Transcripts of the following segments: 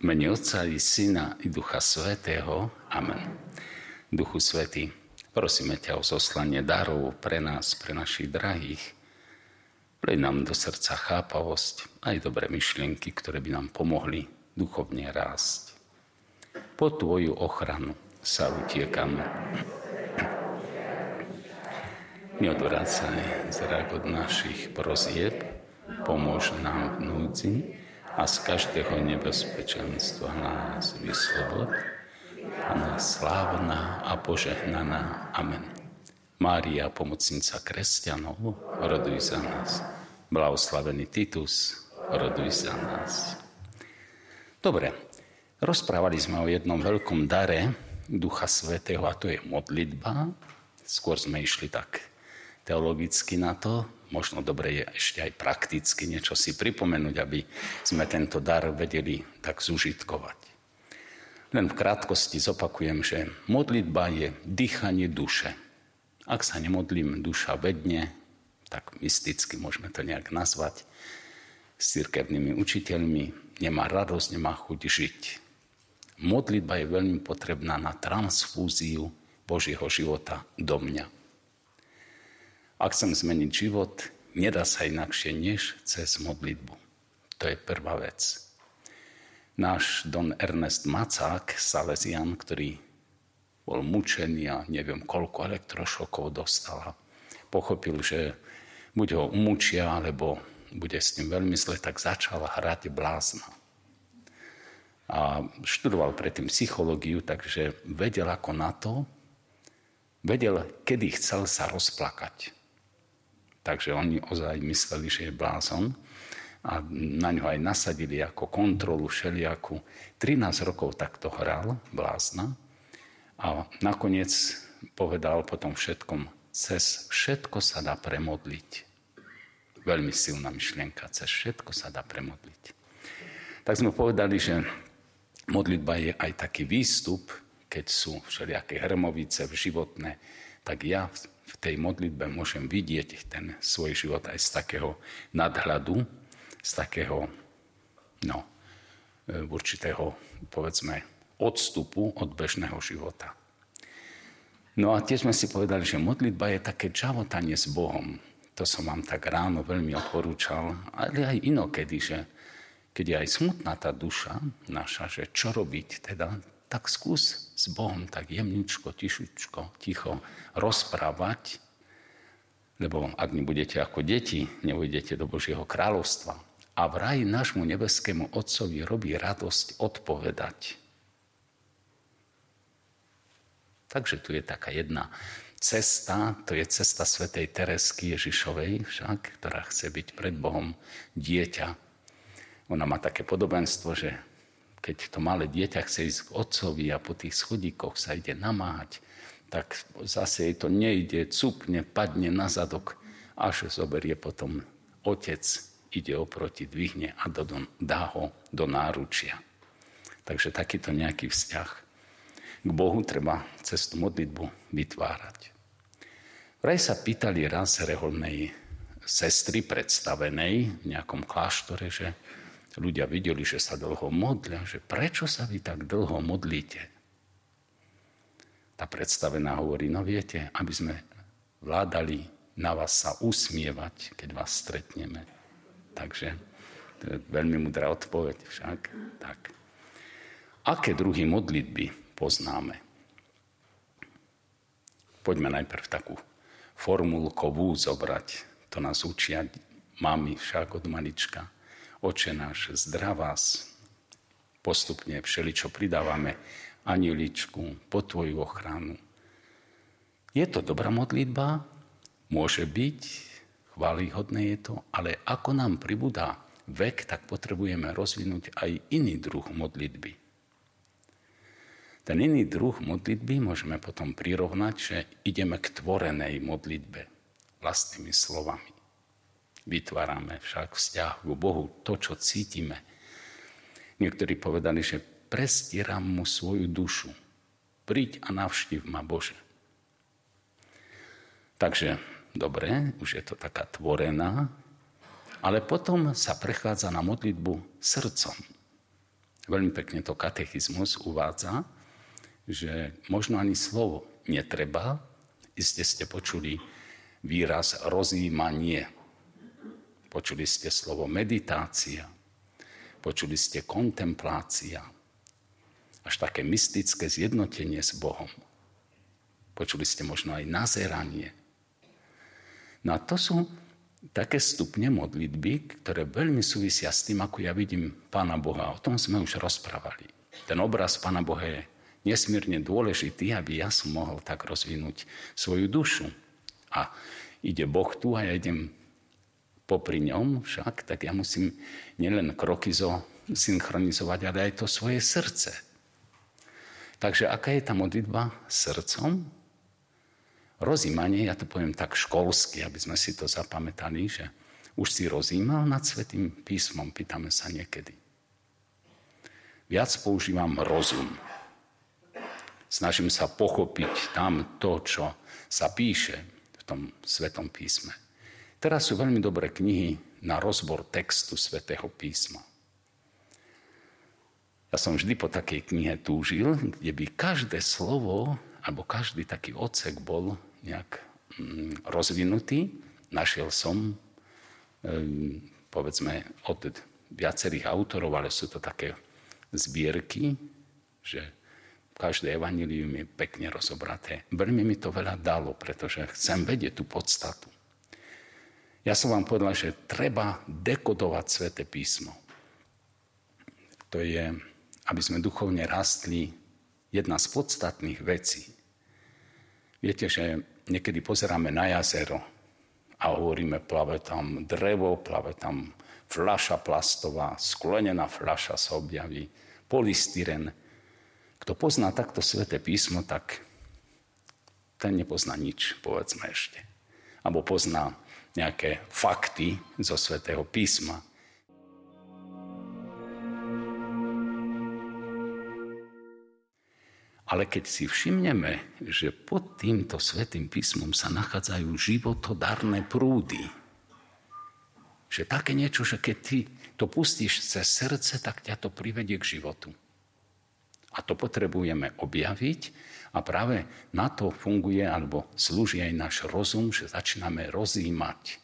Mene Otca i Syna i Ducha Svetého. Amen. Duchu Svetý, prosíme ťa o zoslanie darov pre nás, pre našich drahých. Prej nám do srdca chápavosť, aj dobré myšlienky, ktoré by nám pomohli duchovne rásť. Po Tvoju ochranu sa utiekame. Neodvracaj zrak od našich prozieb, pomôž nám v núdzi, a z každého nebezpečenstva nás vyslobod. Pana slávna a požehnaná. Amen. Mária, pomocnica kresťanov, roduj za nás. Blahoslavený Titus, roduj za nás. Dobre, rozprávali sme o jednom veľkom dare Ducha Svetého a to je modlitba. Skôr sme išli tak teologicky na to, možno dobre je ešte aj prakticky niečo si pripomenúť, aby sme tento dar vedeli tak zužitkovať. Len v krátkosti zopakujem, že modlitba je dýchanie duše. Ak sa nemodlím, duša vedne, tak mysticky môžeme to nejak nazvať, s cirkevnými učiteľmi, nemá radosť, nemá chuť žiť. Modlitba je veľmi potrebná na transfúziu Božieho života do mňa. Ak chcem zmeniť život, nedá sa inakšie než cez modlitbu. To je prvá vec. Náš Don Ernest Macák, Salesian, ktorý bol mučený a neviem koľko elektrošokov dostal pochopil, že buď ho umúčia, alebo bude s ním veľmi zle, tak začal hrať blázna. A študoval predtým psychológiu, takže vedel ako na to, vedel, kedy chcel sa rozplakať. Takže oni ozaj mysleli, že je blázon a na ňo aj nasadili ako kontrolu všelijakú. 13 rokov takto hral blázna a nakoniec povedal potom všetkom, cez všetko sa dá premodliť. Veľmi silná myšlienka, cez všetko sa dá premodliť. Tak sme povedali, že modlitba je aj taký výstup, keď sú všelijaké hrmovice v životné, tak ja v tej modlitbe môžem vidieť ten svoj život aj z takého nadhľadu, z takého no, e, určitého, povedzme, odstupu od bežného života. No a tiež sme si povedali, že modlitba je také čavotanie s Bohom. To som vám tak ráno veľmi odporúčal, ale aj inokedy, že keď je aj smutná tá duša naša, že čo robiť, teda tak skús s Bohom tak jemničko, tišučko, ticho rozprávať, lebo ak nebudete ako deti, nevojdete do Božieho kráľovstva. A vraj nášmu nebeskému Otcovi robí radosť odpovedať. Takže tu je taká jedna cesta, to je cesta svätej Teresky Ježišovej však, ktorá chce byť pred Bohom dieťa. Ona má také podobenstvo, že keď to malé dieťa chce ísť k otcovi a po tých schodíkoch sa ide namáhať, tak zase jej to nejde, cupne, padne na zadok, až zoberie potom otec, ide oproti, dvihne a do, dá ho do náručia. Takže takýto nejaký vzťah k Bohu treba cez tú modlitbu vytvárať. Vraj sa pýtali raz reholnej sestry predstavenej v nejakom kláštore, že ľudia videli, že sa dlho modlia, že prečo sa vy tak dlho modlíte? Tá predstavená hovorí, no viete, aby sme vládali na vás sa usmievať, keď vás stretneme. Takže to je veľmi mudrá odpoveď však. Tak. Aké druhy modlitby poznáme? Poďme najprv takú formulkovú zobrať. To nás učia mami však od malička Oče náš, zdravás, postupne všeličo pridávame, anieličku, po Tvoju ochranu. Je to dobrá modlitba? Môže byť, chválihodné je to, ale ako nám pribudá vek, tak potrebujeme rozvinúť aj iný druh modlitby. Ten iný druh modlitby môžeme potom prirovnať, že ideme k tvorenej modlitbe vlastnými slovami. Vytvárame však vzťah k Bohu, to, čo cítime. Niektorí povedali, že prestieram mu svoju dušu. Príď a navštív ma Bože. Takže, dobre, už je to taká tvorená, ale potom sa prechádza na modlitbu srdcom. Veľmi pekne to katechizmus uvádza, že možno ani slovo netreba. Iste ste počuli výraz rozjímanie. Počuli ste slovo meditácia. Počuli ste kontemplácia. Až také mystické zjednotenie s Bohom. Počuli ste možno aj nazeranie. No a to sú také stupne modlitby, ktoré veľmi súvisia s tým, ako ja vidím Pána Boha. O tom sme už rozprávali. Ten obraz Pána Boha je nesmierne dôležitý, aby ja som mohol tak rozvinúť svoju dušu. A ide Boh tu a ja idem popri ňom však, tak ja musím nielen kroky zo synchronizovať, ale aj to svoje srdce. Takže aká je tá modlitba srdcom? rozímanie, ja to poviem tak školsky, aby sme si to zapamätali, že už si rozímal nad Svetým písmom, pýtame sa niekedy. Viac používam rozum. Snažím sa pochopiť tam to, čo sa píše v tom Svetom písme. Teraz sú veľmi dobré knihy na rozbor textu Svetého písma. Ja som vždy po takej knihe túžil, kde by každé slovo alebo každý taký odsek bol nejak mm, rozvinutý. Našiel som, povedzme, od viacerých autorov, ale sú to také zbierky, že každé evanilium je pekne rozobraté. Veľmi mi to veľa dalo, pretože chcem vedieť tú podstatu. Ja som vám povedal, že treba dekodovať Svete písmo. To je, aby sme duchovne rastli, jedna z podstatných vecí. Viete, že niekedy pozeráme na jazero a hovoríme, plave tam drevo, plave tam fľaša plastová, sklenená fľaša sa objaví, polystyren. Kto pozná takto sveté písmo, tak ten nepozná nič, povedzme ešte. Abo pozná nejaké fakty zo svetého písma. Ale keď si všimneme, že pod týmto svetým písmom sa nachádzajú životodarné prúdy, že také niečo, že keď ty to pustíš cez srdce, tak ťa to privedie k životu. A to potrebujeme objaviť a práve na to funguje alebo slúži aj náš rozum, že začíname rozímať.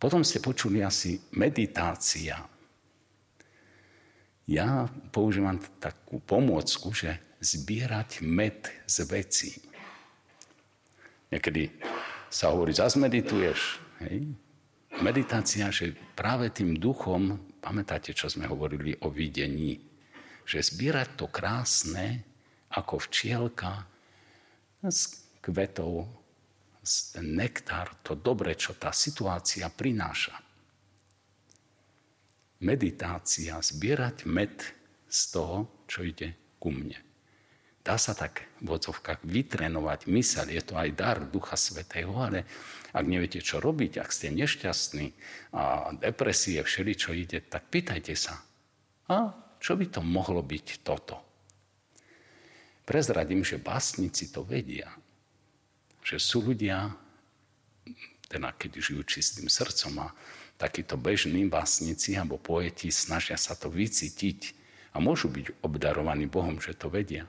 Potom ste počuli asi meditácia. Ja používam takú pomôcku, že zbierať med z vecí. Niekedy sa hovorí, zase medituješ. Hej? Meditácia, že práve tým duchom, pamätáte, čo sme hovorili o videní, že zbierať to krásne, ako včielka z kvetov, z nektár, to dobre, čo tá situácia prináša meditácia, zbierať med z toho, čo ide ku mne. Dá sa tak v odzovkách vytrenovať mysel, je to aj dar Ducha Svetého, ale ak neviete, čo robiť, ak ste nešťastní a depresie, všeli, čo ide, tak pýtajte sa, a čo by to mohlo byť toto? Prezradím, že básnici to vedia, že sú ľudia, teda keď žijú čistým srdcom a takíto bežní básnici alebo poeti snažia sa to vycítiť a môžu byť obdarovaní Bohom, že to vedia.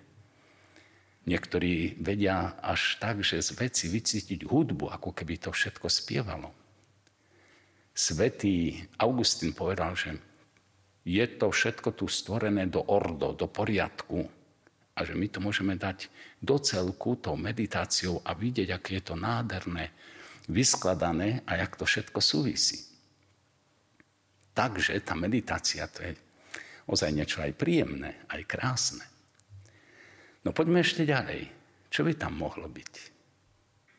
Niektorí vedia až tak, že z veci vycítiť hudbu, ako keby to všetko spievalo. Svetý Augustín povedal, že je to všetko tu stvorené do ordo, do poriadku a že my to môžeme dať do celku tou meditáciou a vidieť, aké je to nádherné, vyskladané a jak to všetko súvisí. Takže tá meditácia to je ozaj niečo aj príjemné, aj krásne. No poďme ešte ďalej. Čo by tam mohlo byť?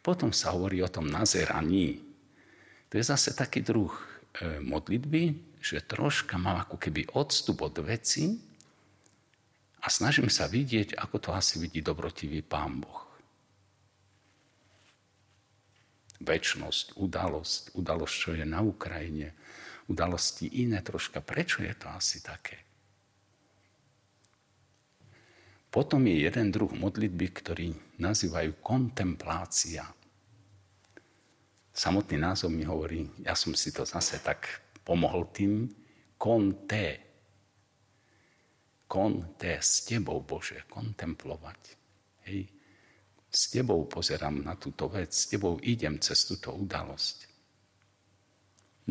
Potom sa hovorí o tom nazeraní. To je zase taký druh e, modlitby, že troška mám ako keby odstup od veci a snažím sa vidieť, ako to asi vidí dobrotivý Pán Boh. Večnosť, udalosť, udalosť, čo je na Ukrajine, udalosti iné troška. Prečo je to asi také? Potom je jeden druh modlitby, ktorý nazývajú kontemplácia. Samotný názov mi hovorí, ja som si to zase tak pomohol tým, konté. Kon, to je s tebou, Bože, kontemplovať. Hej. S tebou pozerám na túto vec, s tebou idem cez túto udalosť.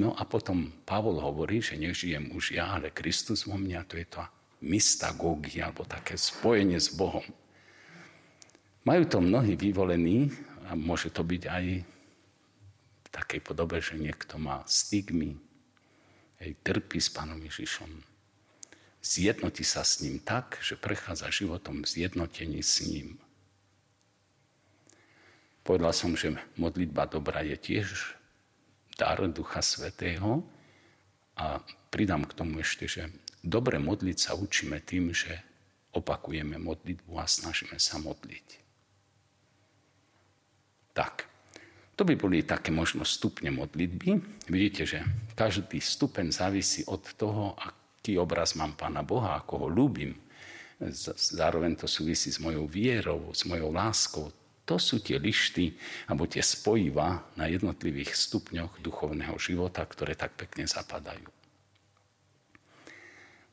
No a potom Pavol hovorí, že nežijem už ja, ale Kristus vo mňa, to je to mystagógia, alebo také spojenie s Bohom. Majú to mnohí vyvolení, a môže to byť aj v takej podobe, že niekto má stigmy, hej, trpí s Pánom Ježišom. Zjednotí sa s ním tak, že prechádza životom zjednotení s ním. Povedal som, že modlitba dobrá je tiež dar Ducha Svetého a pridám k tomu ešte, že dobre modliť sa učíme tým, že opakujeme modlitbu a snažíme sa modliť. Tak, to by boli také možno stupne modlitby. Vidíte, že každý stupeň závisí od toho, aký obraz mám Pána Boha, ako ho ľúbim. Zároveň to súvisí s mojou vierou, s mojou láskou. To sú tie lišty alebo tie spojiva na jednotlivých stupňoch duchovného života, ktoré tak pekne zapadajú.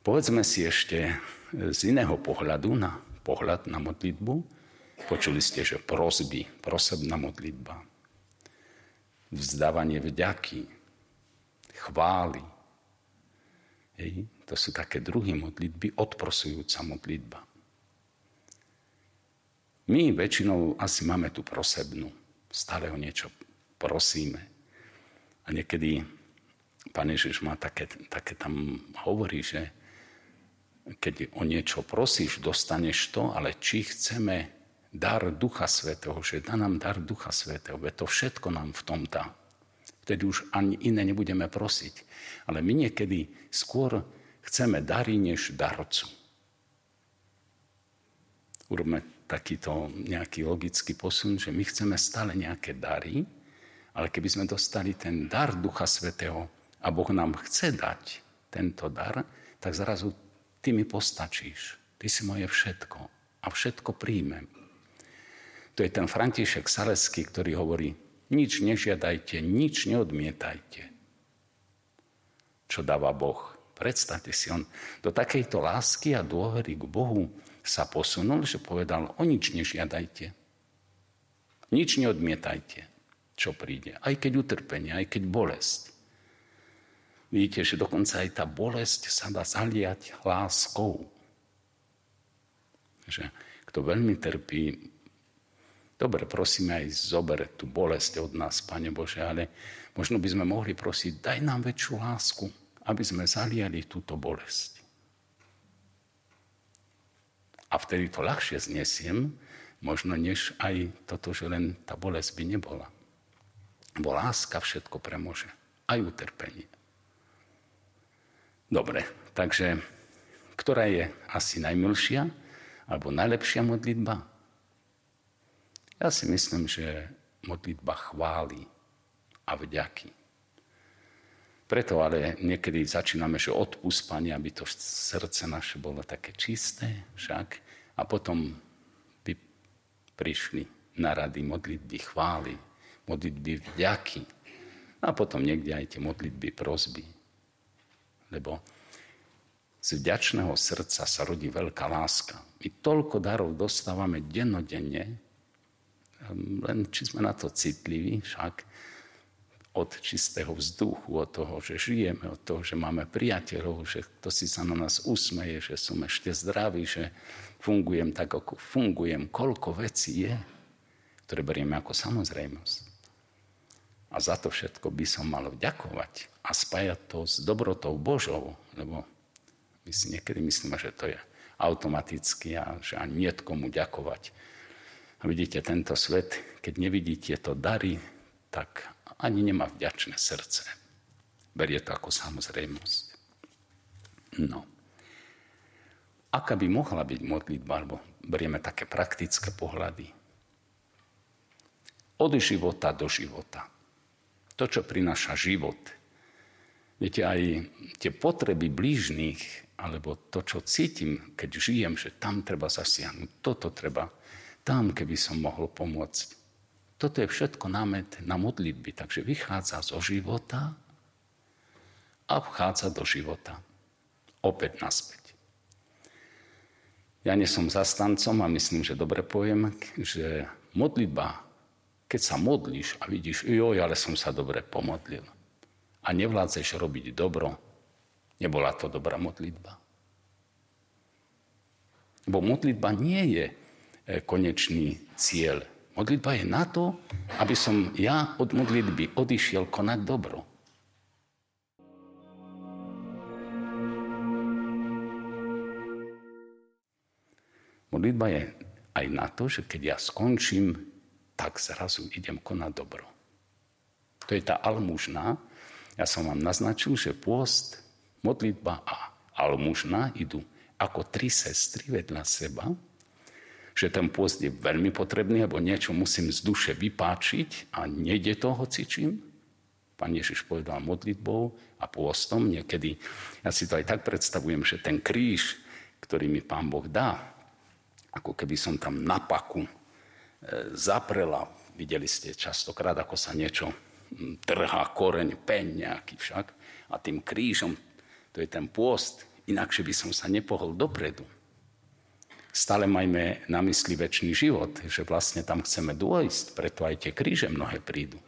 Povedzme si ešte z iného pohľadu na pohľad na modlitbu. Počuli ste, že prosby, prosebná modlitba, vzdávanie vďaky, chvály. Hej, to sú také druhy modlitby, odprosujúca modlitba. My väčšinou asi máme tú prosebnú. Stále ho niečo prosíme. A niekedy Pán Ježiš má také, také tam hovorí, že keď o niečo prosíš, dostaneš to, ale či chceme dar Ducha Svetého, že dá nám dar Ducha Svetého, veď to všetko nám v tom dá. Vtedy už ani iné nebudeme prosiť. Ale my niekedy skôr chceme dary než darcu. Urobme takýto nejaký logický posun, že my chceme stále nejaké dary, ale keby sme dostali ten dar Ducha Svetého a Boh nám chce dať tento dar, tak zrazu ty mi postačíš. Ty si moje všetko a všetko príjmem. To je ten František Saleský, ktorý hovorí, nič nežiadajte, nič neodmietajte. Čo dáva Boh? Predstavte si, on do takejto lásky a dôvery k Bohu sa posunul, že povedal, o nič nežiadajte. Nič neodmietajte, čo príde. Aj keď utrpenie, aj keď bolesť. Vidíte, že dokonca aj tá bolesť sa dá zaliať láskou. Že kto veľmi trpí, dobre, prosíme aj zober tú bolesť od nás, Pane Bože, ale možno by sme mohli prosiť, daj nám väčšiu lásku, aby sme zaliali túto bolesť. A vtedy to ľahšie znesiem, možno než aj toto, že len tá bolesť by nebola. Bo láska všetko premôže. Aj utrpenie. Dobre, takže ktorá je asi najmilšia alebo najlepšia modlitba? Ja si myslím, že modlitba chváli a vďaky. Preto ale niekedy začíname, že odpust, Pane, aby to srdce naše bolo také čisté však. A potom by prišli na rady modlitby chvály, modlitby vďaky. A potom niekde aj tie modlitby prozby. Lebo z vďačného srdca sa rodí veľká láska. My toľko darov dostávame dennodenne, len či sme na to citliví však, od čistého vzduchu, od toho, že žijeme, od toho, že máme priateľov, že to si sa na nás usmeje, že som ešte zdravý, že fungujem tak, ako fungujem. Koľko vecí je, ktoré berieme ako samozrejmosť. A za to všetko by som mal vďakovať a spájať to s dobrotou Božou, lebo my si niekedy myslíme, že to je automaticky a že ani nie komu ďakovať. A vidíte, tento svet, keď nevidí tieto dary, tak ani nemá vďačné srdce. Berie to ako samozrejmosť. No. Aká by mohla byť modlitba, alebo berieme také praktické pohľady. Od života do života. To, čo prináša život. Viete, aj tie potreby blížnych, alebo to, čo cítim, keď žijem, že tam treba zasiahnuť, toto treba, tam, keby som mohol pomôcť. Toto je všetko námet na modlitby, takže vychádza zo života a vchádza do života. Opäť naspäť. Ja nie som zastancom a myslím, že dobre poviem, že modlitba, keď sa modlíš a vidíš, joj, ale som sa dobre pomodlil a nevládzeš robiť dobro, nebola to dobrá modlitba. Bo modlitba nie je konečný cieľ. Modlitba je na to, aby som ja od modlitby odišiel konať dobro. Modlitba je aj na to, že keď ja skončím, tak zrazu idem konať dobro. To je tá almužná. Ja som vám naznačil, že pôst, modlitba a almužná idú ako tri sestry vedľa seba, že ten pôst je veľmi potrebný, lebo niečo musím z duše vypáčiť a nejde to hocičím. Pán Ježiš povedal modlitbou a pôstom. Niekedy, ja si to aj tak predstavujem, že ten kríž, ktorý mi Pán Boh dá, ako keby som tam na paku e, zaprela. Videli ste častokrát, ako sa niečo trhá, koreň, peň nejaký však. A tým krížom, to je ten pôst, inakšie by som sa nepohol dopredu. Stále majme na mysli väčší život, že vlastne tam chceme dôjsť, preto aj tie kríže mnohé prídu.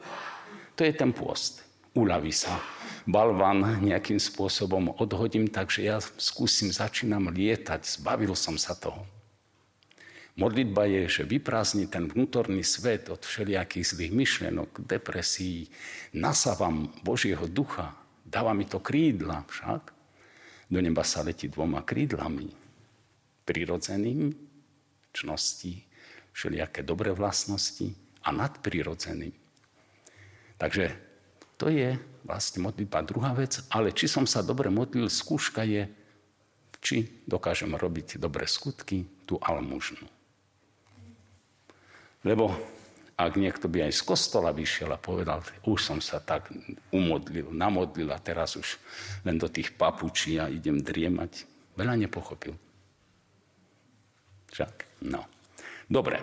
To je ten pôst. Uľaví sa balvan nejakým spôsobom odhodím, takže ja skúsim, začínam lietať, zbavil som sa toho. Modlitba je, že vyprázdni ten vnútorný svet od všelijakých zlých myšlienok, depresí, nasávam Božieho ducha, dáva mi to krídla však. Do neba sa letí dvoma krídlami. Prirodzeným, čnosti, všelijaké dobré vlastnosti a nadprirodzeným. Takže to je vlastne modlitba druhá vec, ale či som sa dobre modlil, skúška je, či dokážem robiť dobré skutky, tú almužnú. Lebo ak niekto by aj z kostola vyšiel a povedal, už som sa tak umodlil, namodlil a teraz už len do tých papučí a idem driemať, veľa nepochopil. Však, no. Dobre,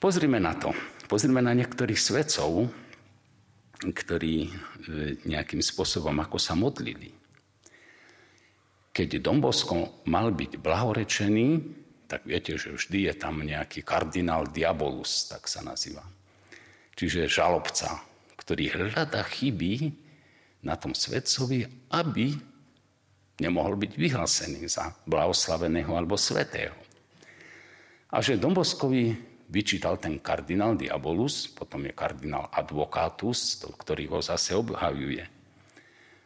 pozrime na to. Pozrime na niektorých svedcov, ktorí e, nejakým spôsobom ako sa modlili. Keď Dombosko mal byť blahorečený, tak viete, že vždy je tam nejaký kardinál diabolus, tak sa nazýva. Čiže žalobca, ktorý hľada chyby na tom svetcovi, aby nemohol byť vyhlásený za blahoslaveného alebo svetého. A že Domboskovi vyčítal ten kardinál Diabolus, potom je kardinál Advocatus, ktorý ho zase obhajuje.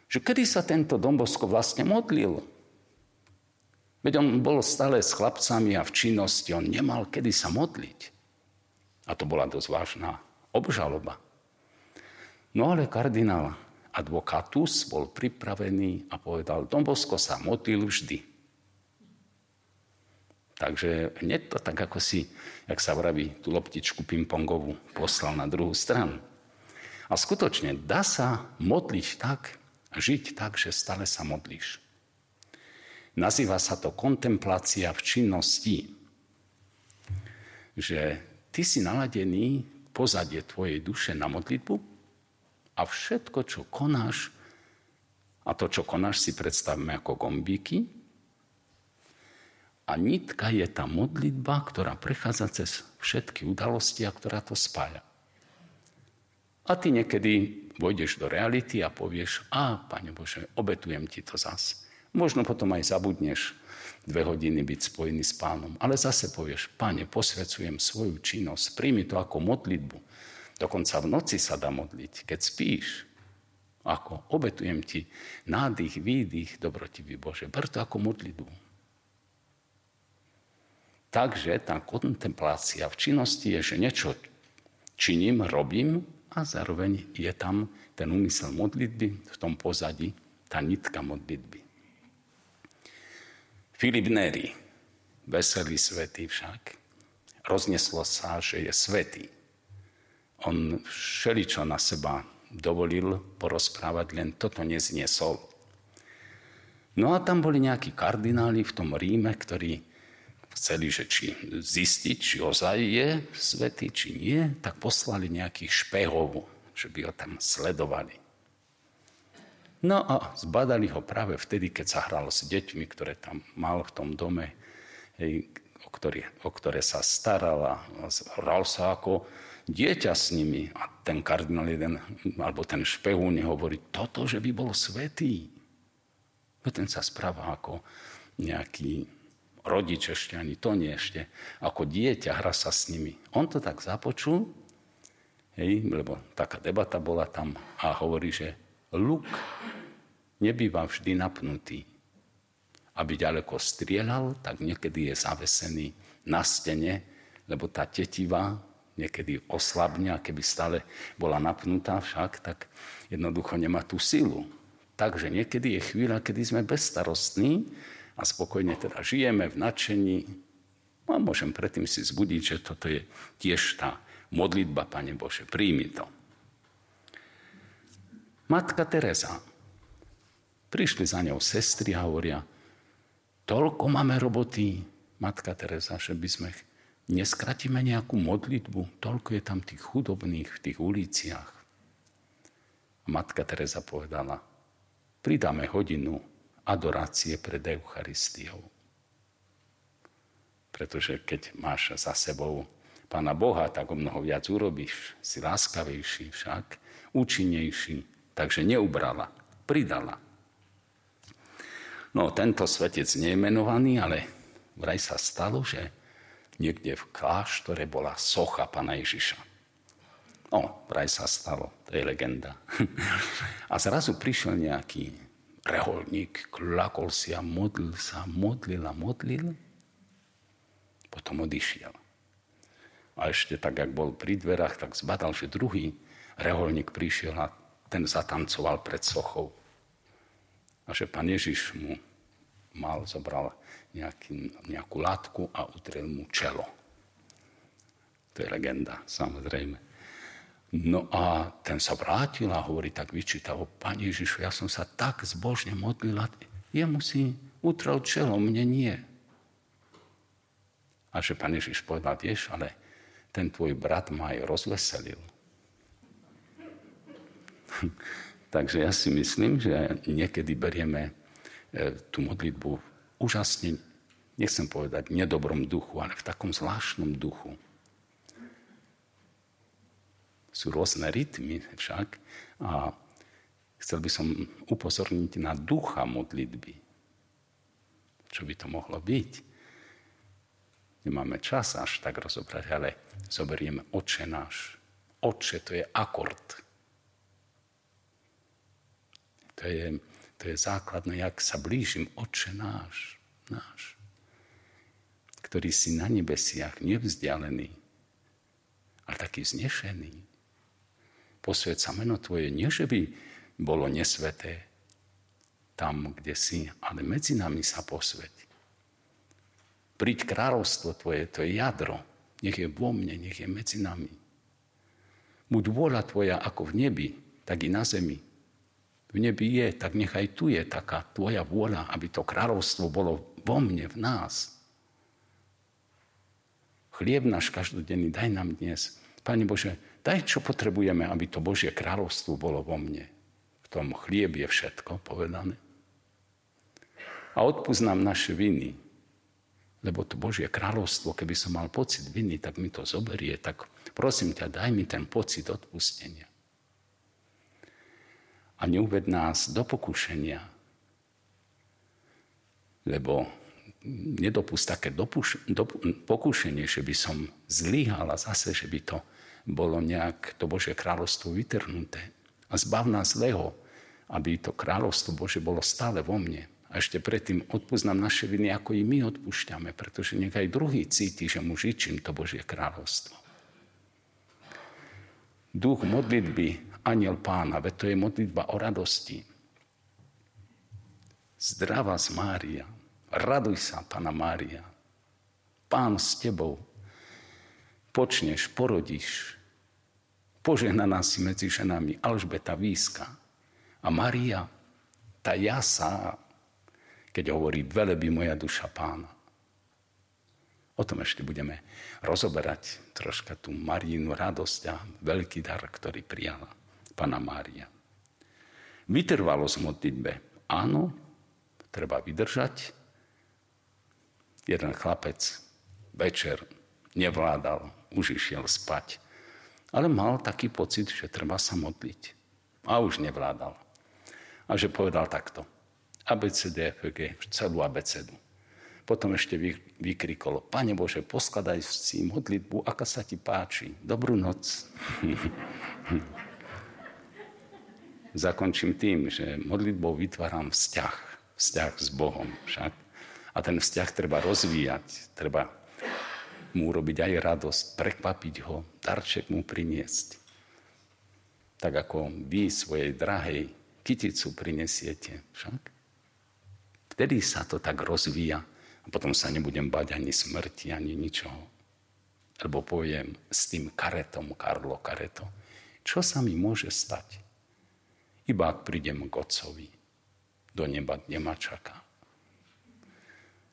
Že kedy sa tento Dombosko vlastne modlil, Veď on bol stále s chlapcami a v činnosti, on nemal kedy sa modliť. A to bola dosť vážna obžaloba. No ale kardinál advokatus bol pripravený a povedal, Dombosko sa modlil vždy. Takže hneď to tak, ako si, jak sa vraví, tú loptičku pingpongovú poslal na druhú stranu. A skutočne dá sa modliť tak, žiť tak, že stále sa modlíš. Nazýva sa to kontemplácia v činnosti. Že ty si naladený pozadie tvojej duše na modlitbu a všetko, čo konáš, a to, čo konáš, si predstavme ako gombíky. A nitka je tá modlitba, ktorá prechádza cez všetky udalosti a ktorá to spája. A ty niekedy vojdeš do reality a povieš, a, Pane Bože, obetujem ti to zas. Možno potom aj zabudneš dve hodiny byť spojený s pánom. Ale zase povieš, páne, posvecujem svoju činnosť, príjmi to ako modlitbu. Dokonca v noci sa dá modliť, keď spíš. Ako obetujem ti nádych, výdych, dobrotivý Bože. Ber to ako modlitbu. Takže tá kontemplácia v činnosti je, že niečo činím, robím a zároveň je tam ten úmysel modlitby, v tom pozadí tá nitka modlitby. Filip Neri, veselý svetý však, rozneslo sa, že je svetý. On všeličo na seba dovolil porozprávať, len toto nezniesol. No a tam boli nejakí kardináli v tom Ríme, ktorí chceli, že či zistiť, či ozaj je svetý, či nie, tak poslali nejakých špehov, že by ho tam sledovali. No a zbadali ho práve vtedy, keď sa hral s deťmi, ktoré tam mal v tom dome, hej, o, ktoré, o ktoré sa starala. Hral sa ako dieťa s nimi. A ten kardinál jeden, alebo ten špehún hovorí, toto, že by bol svetý. Ten sa správa ako nejaký rodič ešte, ani to nie ešte. Ako dieťa hra sa s nimi. On to tak započul, hej, lebo taká debata bola tam a hovorí, že luk nebýva vždy napnutý aby ďaleko strieľal, tak niekedy je zavesený na stene, lebo tá tetiva niekedy oslabne keby stále bola napnutá však, tak jednoducho nemá tú silu. Takže niekedy je chvíľa, kedy sme bezstarostní a spokojne teda žijeme v nadšení. No a môžem predtým si zbudiť, že toto je tiež tá modlitba, Pane Bože, príjmi to. Matka Teresa. Prišli za ňou sestry a hovoria, Toľko máme roboty, Matka Teresa, že by sme neskratíme nejakú modlitbu. Toľko je tam tých chudobných v tých uliciach. Matka Teresa povedala, pridáme hodinu adorácie pred Eucharistiou. Pretože keď máš za sebou Pána Boha, tak o mnoho viac urobíš. Si láskavejší však, účinnejší. Takže neubrala, pridala. No, tento svetec nie je menovaný, ale vraj sa stalo, že niekde v kláštore bola socha pana Ježiša. No, vraj sa stalo, to je legenda. A zrazu prišiel nejaký reholník, klakol si a modlil sa, modlil a modlil. Potom odišiel. A ešte tak, jak bol pri dverách, tak zbadal, že druhý reholník prišiel a ten zatancoval pred sochou a že pán Ježiš mu mal, zobral nejaký, nejakú látku a utrel mu čelo. To je legenda, samozrejme. No a ten sa vrátil a hovorí tak vyčítal, Pán Ježišu, ja som sa tak zbožne modlil a jemu si utrel čelo, mne nie. A že Pán Ježiš povedal, vieš, ale ten tvoj brat ma aj rozveselil. Takže ja si myslím, že niekedy berieme e, tú modlitbu úžasne, nechcem povedať nedobrom duchu, ale v takom zvláštnom duchu. Sú rôzne rytmy však a chcel by som upozorniť na ducha modlitby. Čo by to mohlo byť? Nemáme čas až tak rozobrať, ale zoberieme oče náš. Oče to je akord to je, to je základné, jak sa blížim, Oče náš, náš, ktorý si na nebesiach nevzdialený, ale taký vznešený. Posved sa meno Tvoje, nie že by bolo nesveté tam, kde si, ale medzi nami sa posveť. Príď kráľovstvo Tvoje, to je jadro, nech je vo mne, nech je medzi nami. Buď vôľa Tvoja ako v nebi, tak i na zemi v nebi je, tak nechaj tu je taká tvoja vôľa, aby to kráľovstvo bolo vo mne, v nás. Chlieb náš každodenný daj nám dnes. Pane Bože, daj, čo potrebujeme, aby to Božie kráľovstvo bolo vo mne. V tom chlieb je všetko povedané. A odpúsť naše viny, lebo to Božie kráľovstvo, keby som mal pocit viny, tak mi to zoberie, tak prosím ťa, daj mi ten pocit odpustenia a neuved nás do pokušenia. Lebo nedopust také dopuš, dop, pokušenie, že by som zlyhal a zase, že by to bolo nejak to Božie kráľovstvo vytrhnuté. A zbav nás zlého, aby to kráľovstvo Bože bolo stále vo mne. A ešte predtým odpúznam naše viny, ako i my odpúšťame, pretože nech aj druhý cíti, že mu žičím to Božie kráľovstvo. Duch modlitby aniel pána, veď to je modlitba o radosti. Zdravá z Mária, raduj sa, Pana Mária. Pán s tebou, počneš, porodíš, požehnaná si medzi ženami Alžbeta Výska a Maria, tá jasa, keď hovorí, veleby moja duša pána. O tom ešte budeme rozoberať troška tú Marínu radosť a veľký dar, ktorý prijala. Pana Mária. Vytrvalosť modlitbe. Áno, treba vydržať, Jeden chlapec večer nevládal, už išiel spať. Ale mal taký pocit, že treba sa modliť. A už nevládal. A že povedal takto. ABCDFG, celú abecedu. Potom ešte vykrikol, Pane Bože, poskladaj si modlitbu, aká sa ti páči. Dobrú noc. Zakončím tým, že modlitbou vytváram vzťah. Vzťah s Bohom však. A ten vzťah treba rozvíjať, treba mu urobiť aj radosť, prekvapiť ho, darček mu priniesť. Tak ako vy svojej drahej kyticu prinesiete však. Vtedy sa to tak rozvíja a potom sa nebudem bať ani smrti, ani ničoho. Lebo poviem s tým karetom, Karlo Kareto, čo sa mi môže stať? Iba ak prídem k Otcovi, do neba čaká.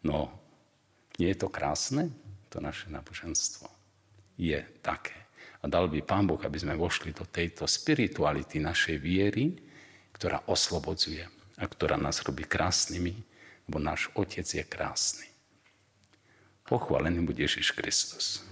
No, nie je to krásne, to naše náboženstvo? Je také. A dal by Pán Boh, aby sme vošli do tejto spirituality našej viery, ktorá oslobodzuje a ktorá nás robí krásnymi, lebo náš Otec je krásny. Pochválený bude Ježiš Kristus.